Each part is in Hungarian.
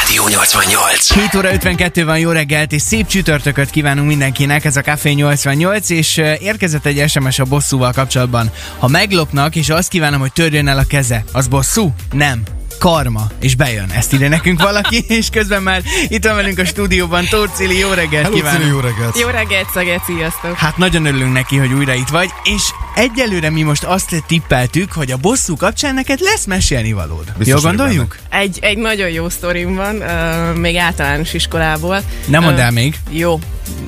Rádió 88. 7 óra 52 van, jó reggelt, és szép csütörtököt kívánunk mindenkinek, ez a Café 88, és érkezett egy SMS a bosszúval kapcsolatban. Ha meglopnak, és azt kívánom, hogy törjön el a keze, az bosszú? Nem. Karma, és bejön. Ezt írja nekünk valaki, és közben már itt van velünk a stúdióban Tóth Cili, jó reggelt Hello, kívánunk! Cili, jó reggelt! Jó reggelt, Szaget, sziasztok! Hát nagyon örülünk neki, hogy újra itt vagy, és egyelőre mi most azt tippeltük, hogy a bosszú kapcsán neked lesz mesélni valód. Biztos vagyok gondoljuk? Egy, egy nagyon jó sztorim van, uh, még általános iskolából. Nem mondd el még. Jó,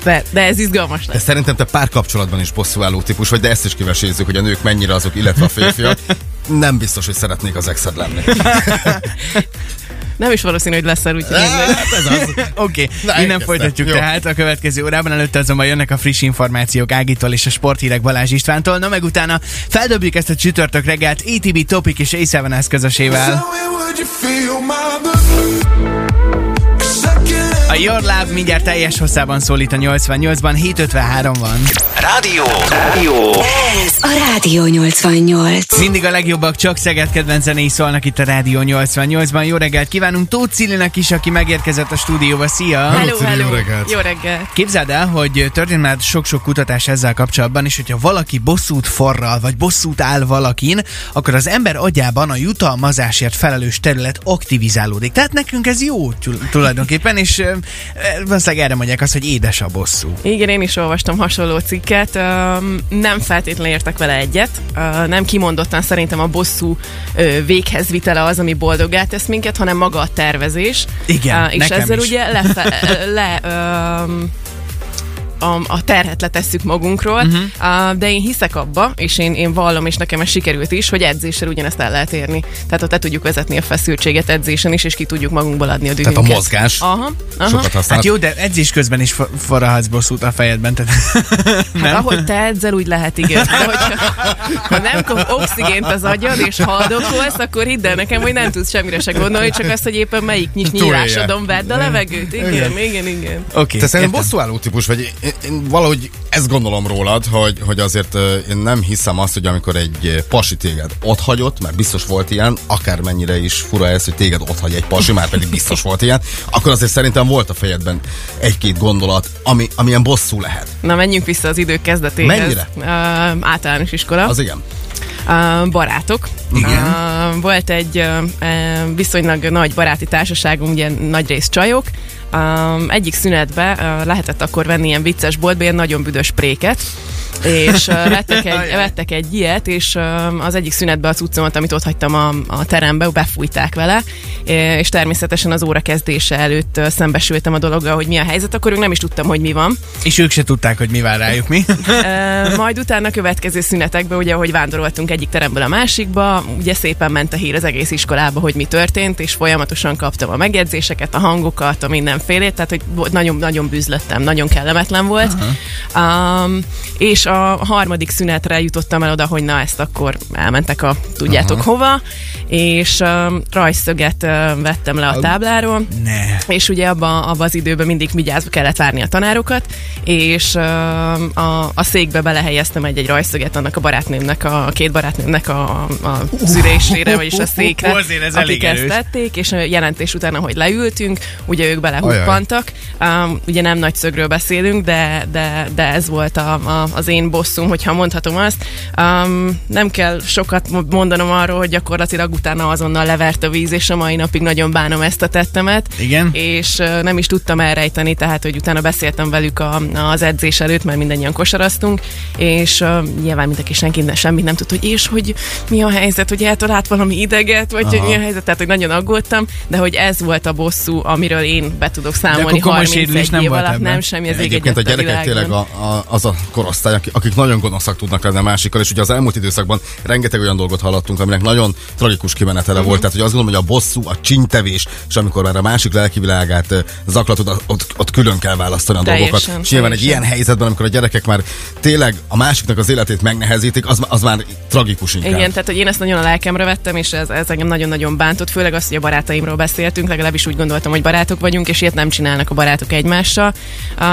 de, de ez izgalmas De lesz. szerintem te párkapcsolatban is bosszúálló típus vagy, de ezt is kivesézzük, hogy a nők mennyire azok, illetve a férfiak. Nem biztos, hogy szeretnék az exed lenni. Nem is valószínű, hogy lesz el, úgyhogy. Hát ez az. Oké, okay, Na, innen folytatjuk Jó. tehát a következő órában. Előtte azonban jönnek a friss információk Ágitól és a sporthírek Balázs Istvántól. Na meg utána feldobjuk ezt a csütörtök reggelt ATB Topic és A7S közösével. A Your Love mindjárt teljes hosszában szólít a 88-ban, 7.53 van. Rádió. Rádió. Ez a Rádió 88. Mindig a legjobbak, csak Szeged kedvenc zenéi szólnak itt a Rádió 88-ban. Jó reggelt kívánunk Tóth Cilinek is, aki megérkezett a stúdióba. Szia! Hello, Cili, jó reggelt. Jó reggelt! Képzeld el, hogy történt már sok-sok kutatás ezzel kapcsolatban, és hogyha valaki bosszút forral, vagy bosszút áll valakin, akkor az ember agyában a jutalmazásért felelős terület aktivizálódik. Tehát nekünk ez jó tul- tulajdonképpen, és valószínűleg erre mondják azt, hogy édes a bosszú. Igen, én is olvastam hasonló cikket. Nem feltétlenül értek vele egyet. Nem kimondottan szerintem a bosszú véghez vitele az, ami boldoggá tesz minket, hanem maga a tervezés. Igen, És nekem ezzel is. ugye lefe, le, a, a terhet letesszük magunkról, uh-huh. uh, de én hiszek abba, és én, én vallom, és nekem ez sikerült is, hogy edzéssel ugyanezt el lehet érni. Tehát ott le tudjuk vezetni a feszültséget edzésen is, és ki tudjuk magunkból adni a dühünket. Tehát a mozgás Aha, aha. sokat használ. Hát jó, de edzés közben is forralhatsz bosszút a fejedben. Tehát Hát ahogy te edzel, úgy lehet, igen. De hogyha, ha nem kap oxigént az agyad, és haldokolsz, akkor hidd el nekem, hogy nem tudsz semmire se gondolni, csak azt, hogy éppen melyik Túlélje. nyílásodon vedd a levegőt. Igen, igen, igen. igen. Oké, Te szerintem bosszúálló típus vagy. Én, én valahogy ezt gondolom rólad, hogy, hogy azért én nem hiszem azt, hogy amikor egy pasi téged ott hagyott, mert biztos volt ilyen, akármennyire is fura ez, hogy téged ott hagy egy pasi, már pedig biztos volt ilyen, akkor azért szerintem volt a fejedben egy-két gondolat, ami, amilyen bosszú lehet. Na, menjünk vissza az idők kezdetéhez. Mennyire? Uh, általános iskola. Az igen. Uh, barátok. Igen. Uh, volt egy uh, viszonylag nagy baráti társaságunk, ugye nagy rész csajok. Um, egyik szünetbe uh, lehetett akkor venni ilyen vicces boltba ilyen nagyon büdös préket, és uh, vettek, egy, vettek egy ilyet, és um, az egyik szünetben a cuccomat, amit ott hagytam a, a terembe, befújták vele, és természetesen az óra kezdése előtt uh, szembesültem a dologgal, hogy mi a helyzet, akkor ők nem is tudtam, hogy mi van. És ők se tudták, hogy mi vár rájuk, mi? Ö, majd utána következő szünetekben, ugye, hogy vándoroltunk egyik teremből a másikba, ugye szépen ment a hír az egész iskolába, hogy mi történt, és folyamatosan kaptam a megjegyzéseket, a hangokat, a mindenfélét, tehát hogy nagyon-nagyon bűzlöttem, nagyon kellemetlen volt. Um, és a harmadik szünetre jutottam el oda, hogy na ezt akkor elmentek a tudjátok Aha. hova, és um, rajzszöget uh, vettem le a tábláról, Ne. és ugye abban abba az időben mindig vigyázva kellett várni a tanárokat, és uh, a, a székbe belehelyeztem egy-egy rajzszöget annak a barátnőmnek, a, a két barátnőmnek a, a, a szülésére, vagyis a székre, azért ez elég akik ezt tették, és a jelentés után, ahogy leültünk, ugye ők belehuppantak. Um, ugye nem nagy szögről beszélünk, de, de, de ez volt a, a, az én bosszum, hogyha mondhatom azt. Um, nem kell sokat mo- mondanom arról, hogy gyakorlatilag utána azonnal levert a víz, és a mai napig nagyon bánom ezt a tettemet. Igen? És uh, nem is tudtam elrejteni, tehát, hogy utána beszéltem velük a, az edzés előtt, mert mindannyian kosaraztunk, és uh, nyilván mindenki senki de semmit nem tudta, hogy és hogy mi a helyzet, hogy eltalált valami ideget, vagy hogy mi a helyzet, tehát hogy nagyon aggódtam, de hogy ez volt a bosszú, amiről én be tudok számolni akkor komoly 31 sérülés nem év alatt, nem semmi, ég Egyébként a gyerekek tényleg a, a, az a korosztály, akik, nagyon gonoszak tudnak lenni a másikkal, és ugye az elmúlt időszakban rengeteg olyan dolgot hallottunk, aminek nagyon tragikus kimenetele uh-huh. volt. Tehát, hogy azt gondolom, hogy a bosszú, a csintevés, és amikor már a másik lelki világát ö, zaklatod, ott, ott, ott külön kell választani a Teljesen, dolgokat. És nyilván egy ilyen helyzetben, amikor a gyerekek már tényleg a másiknak az életét megnehezítik, az, az már tragikus inkább. Igen, tehát hogy én ezt nagyon a lelkemre vettem, és ez, ez engem nagyon-nagyon bántott, főleg azt, hogy a barátaimról beszéltünk, legalábbis úgy gondoltam, hogy barátok vagyunk, és ilyet nem csinálnak a barátok egymással.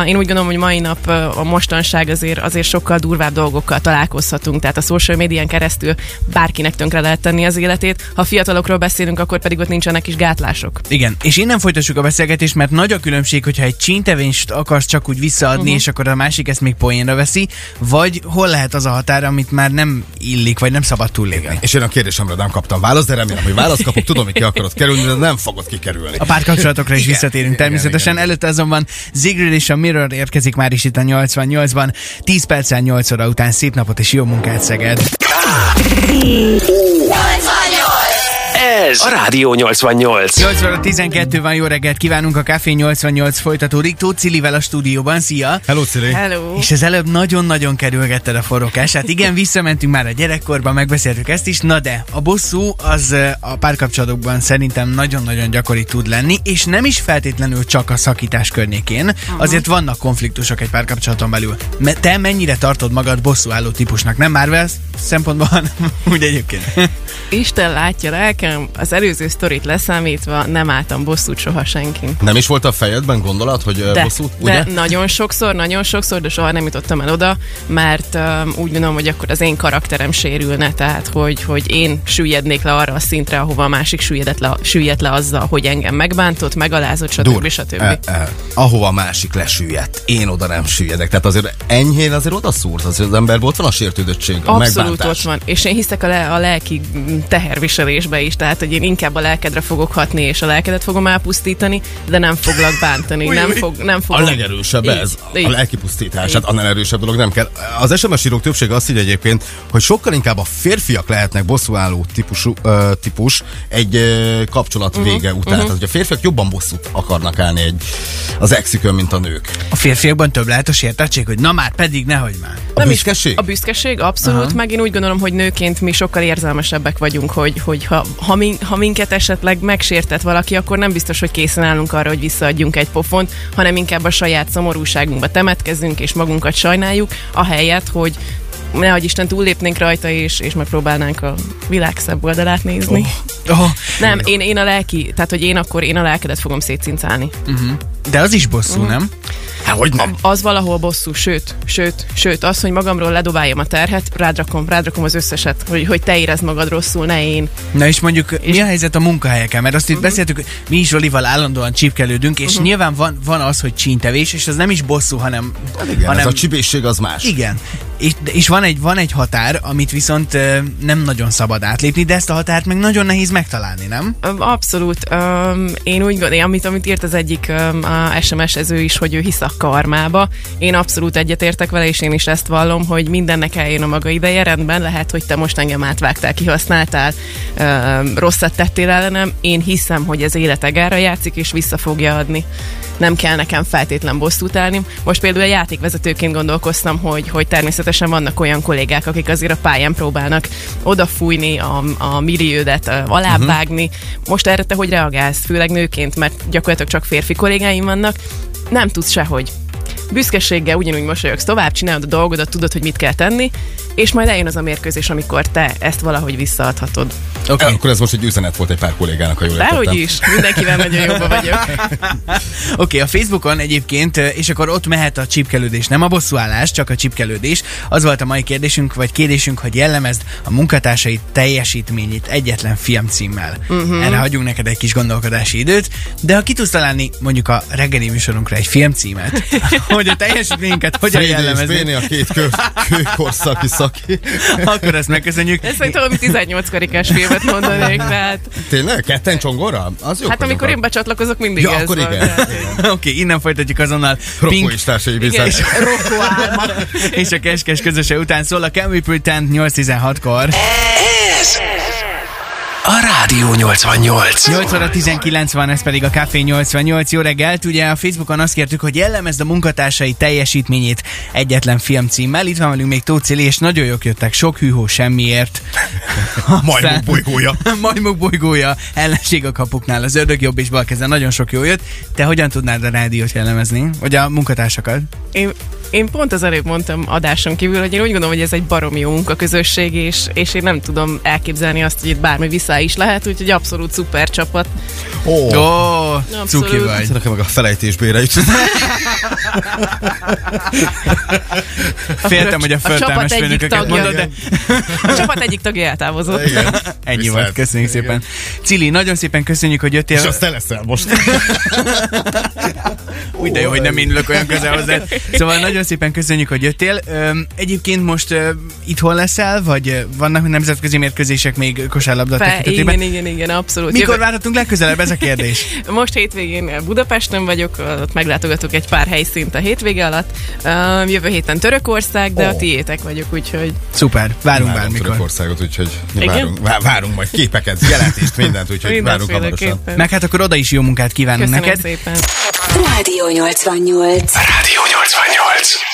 Én úgy gondolom, hogy mai nap a mostanság azért, azért sokkal durvább dolgokkal találkozhatunk, tehát a social médián keresztül bárkinek tönkre lehet tenni az életét. Ha fiatalokról beszélünk, akkor pedig ott nincsenek is gátlások. Igen, és innen folytassuk a beszélgetést, mert nagy a különbség, hogyha egy csíntevést akarsz csak úgy visszaadni, uh-huh. és akkor a másik ezt még poénra veszi, vagy hol lehet az a határ, amit már nem illik, vagy nem szabad túllépni. És én a kérdésemre nem kaptam választ, de remélem, hogy választ kapok, tudom, hogy ki akarod kerülni, de nem fogod kikerülni. A párkapcsolatokra is Igen, visszatérünk igen, természetesen. igen. Előtte azonban Zigrid és a Mirror érkezik már is itt a 88-ban. 10 perccel 8 óra után szép napot és jó munkát Szeged. Ez a Rádió 88. 8 óra 12 van, jó reggelt kívánunk, a Café 88 folytatódik. Tóth Cilivel a stúdióban, szia! Hello, Cili. Hello! És az előbb nagyon-nagyon kerülgetted a forrókás. Hát igen, visszamentünk már a gyerekkorba, megbeszéltük ezt is, na de a bosszú az a párkapcsolatokban szerintem nagyon-nagyon gyakori tud lenni, és nem is feltétlenül csak a szakítás környékén. Azért vannak konfliktusok egy párkapcsolaton belül. Te mennyire tartod magad bosszúálló típusnak? Nem Marvel szempontból, hanem úgy egyébként. Isten látja lelkem, az előző sztorit leszámítva nem álltam bosszút soha senkin. Nem is volt a fejedben gondolat, hogy De, bosszút, ugye? de nagyon sokszor, nagyon sokszor, de soha nem jutottam el oda, mert um, úgy gondolom, hogy akkor az én karakterem sérülne, tehát hogy, hogy én süllyednék le arra a szintre, ahova a másik süllyedett le, süllyedt le azzal, hogy engem megbántott, megalázott, stb. Dur, stb. E, e, ahova a másik lesüllyedt, én oda nem süllyedek. Tehát azért enyhén azért oda szúrt, azért az emberben ott van a sértődöttség, a Abszolút megbántás. ott van, és én hiszek a, le, a lelki teherviselésbe is, tehát hogy én inkább a lelkedre fogok hatni, és a lelkedet fogom elpusztítani, de nem foglak bántani, Új, nem, fog, nem A fogom. legerősebb Így, ez, így. a lelkipusztítás. Hát annál erősebb dolog nem kell. Az SMS írók többsége azt írja egyébként, hogy sokkal inkább a férfiak lehetnek bosszúálló típusú, ö, típus egy ö, kapcsolat uh-huh, vége után. Uh-huh. Tehát, hogy a férfiak jobban bosszút akarnak állni egy, az exükön, mint a nők. A férfiakban több lehet a sértettség, hogy na már pedig nehogy már. A Nem is- büszkeség? A büszkeség, abszolút, Aha. meg én úgy gondolom, hogy nőként mi sokkal érzelmesebbek vagyunk, hogy, hogy ha, ha, min, ha minket esetleg megsértett valaki, akkor nem biztos, hogy készen állunk arra, hogy visszaadjunk egy pofont, hanem inkább a saját szomorúságunkba temetkezünk és magunkat sajnáljuk, ahelyett, hogy nehogy Isten túllépnénk rajta, és, és megpróbálnánk a világ szebb oldalát nézni. Oh. Oh, Nem, én, én a lelki, tehát hogy én akkor én a lelkedet fogom szétcincálni. de az is bosszú, nem? Hát, hogy nem? Az valahol bosszú, sőt, sőt, sőt, az, hogy magamról ledobáljam a terhet, rádrakom, rádrakom az összeset, hogy, hogy te érezd magad rosszul, ne én. Na és mondjuk és mi a helyzet a munkahelyeken? Mert azt itt uh-huh. beszéltük, mi is Zsolival állandóan csípkelődünk, és uh-huh. nyilván van, van az, hogy csíntevés, és az nem is bosszú, hanem... Hát Igen, hanem ez a csibészség az más. igen. És, és van, egy, van egy határ, amit viszont nem nagyon szabad átlépni, de ezt a határt meg nagyon nehéz megtalálni, nem? Abszolút. Én úgy gondolom, amit, amit írt az egyik a SMS-ező is, hogy ő hisz a karmába. Én abszolút egyetértek vele, és én is ezt vallom, hogy mindennek eljön a maga ideje. Rendben, lehet, hogy te most engem átvágtál, kihasználtál, rosszat tettél ellenem. Én hiszem, hogy ez életegára játszik, és vissza fogja adni. Nem kell nekem feltétlen bosszút állni. Most például a játékvezetőként gondolkoztam, hogy, hogy természetesen vannak olyan kollégák, akik azért a pályán próbálnak odafújni a, a milliódet, alávágni. Uh-huh. Most erre te hogy reagálsz, főleg nőként, mert gyakorlatilag csak férfi kollégáim vannak, nem tudsz sehogy. Büszkeséggel ugyanúgy mosolyogsz tovább, csinálod a dolgodat, tudod, hogy mit kell tenni, és majd eljön az a mérkőzés, amikor te ezt valahogy visszaadhatod. Oké. Okay. Akkor ez most egy üzenet volt egy pár kollégának, ha jól Dehogy értettem. is, mindenkivel nagyon jóba vagyok. Oké, okay, a Facebookon egyébként, és akkor ott mehet a csipkelődés, nem a bosszúállás, csak a csipkelődés. Az volt a mai kérdésünk, vagy kérdésünk, hogy jellemezd a munkatársai teljesítményét egyetlen film címmel. Uh-huh. Erre hagyunk neked egy kis gondolkodási időt, de ha ki tudsz találni mondjuk a reggeli műsorunkra egy filmcímet, hogy a teljesítményünket hogyan jellemezni, a két kő, kőkorszaki szaki. akkor ezt megköszönjük. Ez szerintem valami 18 karikás filmet mondanék, tehát Tényleg? Ketten csongorra? Az jó. hát amikor én becsatlakozok, mindig Ja, ez akkor van. igen. Oké, okay, innen folytatjuk azonnal. Rokó és társai Igen, és álma. és a keskes közöse után szól a Can We Pretend 8.16-kor. Ez a Rádió 88. 8 óra 19 van, ez pedig a Café 88. Jó reggelt! Ugye a Facebookon azt kértük, hogy jellemezd a munkatársai teljesítményét egyetlen film címmel. Itt van velünk még Tóth Cili, és nagyon jók jöttek. Sok hűhó semmiért. Majmok bolygója. Majmok bolygója, ellenség a kapuknál, az ördög jobb és bal keze, nagyon sok jó jött. Te hogyan tudnád a rádiót jellemezni? Vagy a munkatársakat? Én, én pont az előbb mondtam adáson kívül, hogy én úgy gondolom, hogy ez egy baromi jó munkaközösség, és, és én nem tudom elképzelni azt, hogy itt bármi vissza hosszá is lehet, úgyhogy abszolút szuper csapat. Ó, Ó, oh, cuki vagy. nekem meg a felejtésbére jut. Féltem, hogy a egyik főnököket tagja. mondod, de A csapat egyik tagja eltávozott. Igen. ennyi Viszont. volt. Köszönjük Igen. szépen. Cili, nagyon szépen köszönjük, hogy És jöttél. azt te leszel most. Úgy de jó, hogy nem én ülök olyan közel hozzád. Szóval nagyon szépen köszönjük, hogy jöttél. Egyébként most ö, itthon leszel, vagy vannak nemzetközi mérkőzések még kosárlabda Fe, tekintetében? igen, igen, igen, abszolút. Mikor Jövő- várhatunk legközelebb ez a kérdés? Most hétvégén Budapesten vagyok, ott meglátogatok egy pár helyszínt a hétvége alatt. Jövő héten Törökország, de Ó. a tiétek vagyok, úgyhogy Szuper, várunk Várom bármikor. Törökországot, úgyhogy várunk, vá- várunk majd képeket, jelentést, mindent, úgyhogy várunk hamarosan. Meg hát akkor oda is jó munkát kívánunk Köszönöm neked. szépen. Rádió 88. Rádió 88.